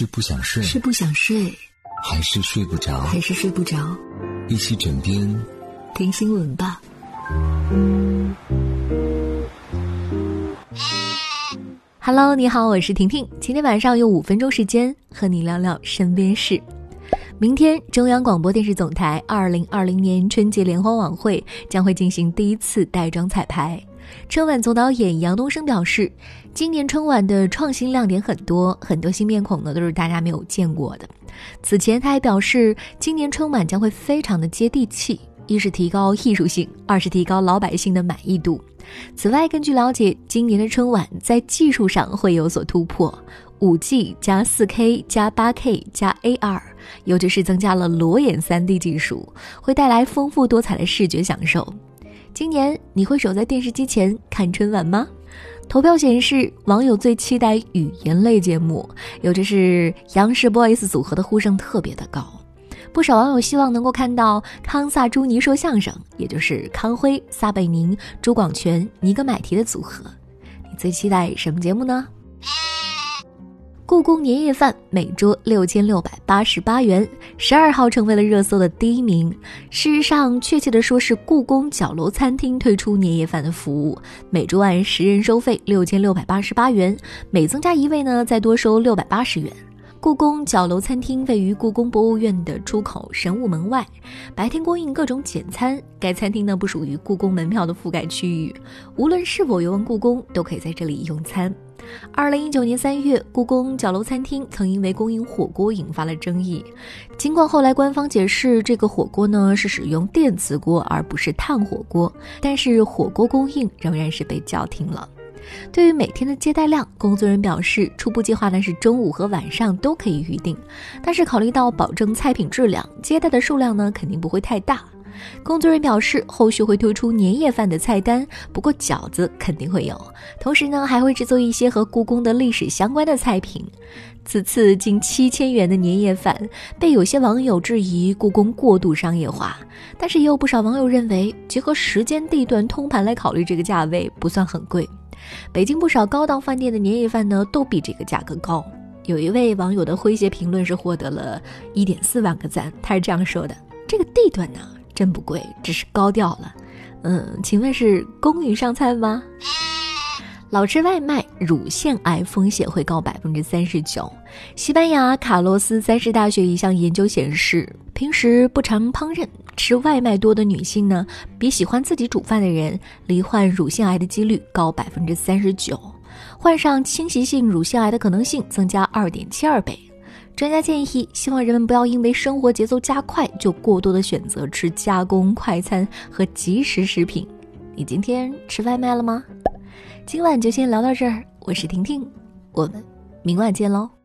是不想睡，是不想睡，还是睡不着？还是睡不着？一起枕边听新闻吧。Hello，你好，我是婷婷。今天晚上用五分钟时间和你聊聊身边事。明天，中央广播电视总台二零二零年春节联欢晚会将会进行第一次带妆彩排。春晚总导演杨东升表示，今年春晚的创新亮点很多，很多新面孔呢都是大家没有见过的。此前，他还表示，今年春晚将会非常的接地气，一是提高艺术性，二是提高老百姓的满意度。此外，根据了解，今年的春晚在技术上会有所突破。五 G 加四 K 加八 K 加 AR，尤其是增加了裸眼三 D 技术，会带来丰富多彩的视觉享受。今年你会守在电视机前看春晚吗？投票显示，网友最期待语言类节目，尤其是央视 BOYS 组合的呼声特别的高。不少网友希望能够看到康萨朱尼说相声，也就是康辉、撒贝宁、朱广权、尼格买提的组合。你最期待什么节目呢？故宫年夜饭每桌六千六百八十八元，十二号成为了热搜的第一名。事实上，确切的说是故宫角楼餐厅推出年夜饭的服务，每桌按十人收费六千六百八十八元，每增加一位呢，再多收六百八十元。故宫角楼餐厅位于故宫博物院的出口神武门外，白天供应各种简餐。该餐厅呢不属于故宫门票的覆盖区域，无论是否游玩故宫，都可以在这里用餐。二零一九年三月，故宫角楼餐厅曾因为供应火锅引发了争议，尽管后来官方解释这个火锅呢是使用电磁锅而不是炭火锅，但是火锅供应仍然是被叫停了。对于每天的接待量，工作人员表示，初步计划呢是中午和晚上都可以预定，但是考虑到保证菜品质量，接待的数量呢肯定不会太大。工作人员表示，后续会推出年夜饭的菜单，不过饺子肯定会有，同时呢还会制作一些和故宫的历史相关的菜品。此次近七千元的年夜饭被有些网友质疑故宫过度商业化，但是也有不少网友认为，结合时间地段通盘来考虑，这个价位不算很贵。北京不少高档饭店的年夜饭呢，都比这个价格高。有一位网友的诙谐评论是获得了一点四万个赞，他是这样说的：“这个地段呢，真不贵，只是高调了。”嗯，请问是宫女上菜吗？老吃外卖，乳腺癌风险会高百分之三十九。西班牙卡洛斯三世大学一项研究显示，平时不常烹饪、吃外卖多的女性呢，比喜欢自己煮饭的人，罹患乳腺癌的几率高百分之三十九，患上侵袭性乳腺癌的可能性增加二点七二倍。专家建议，希望人们不要因为生活节奏加快，就过多的选择吃加工快餐和即食食品。你今天吃外卖了吗？今晚就先聊到这儿，我是婷婷，我们明晚见喽。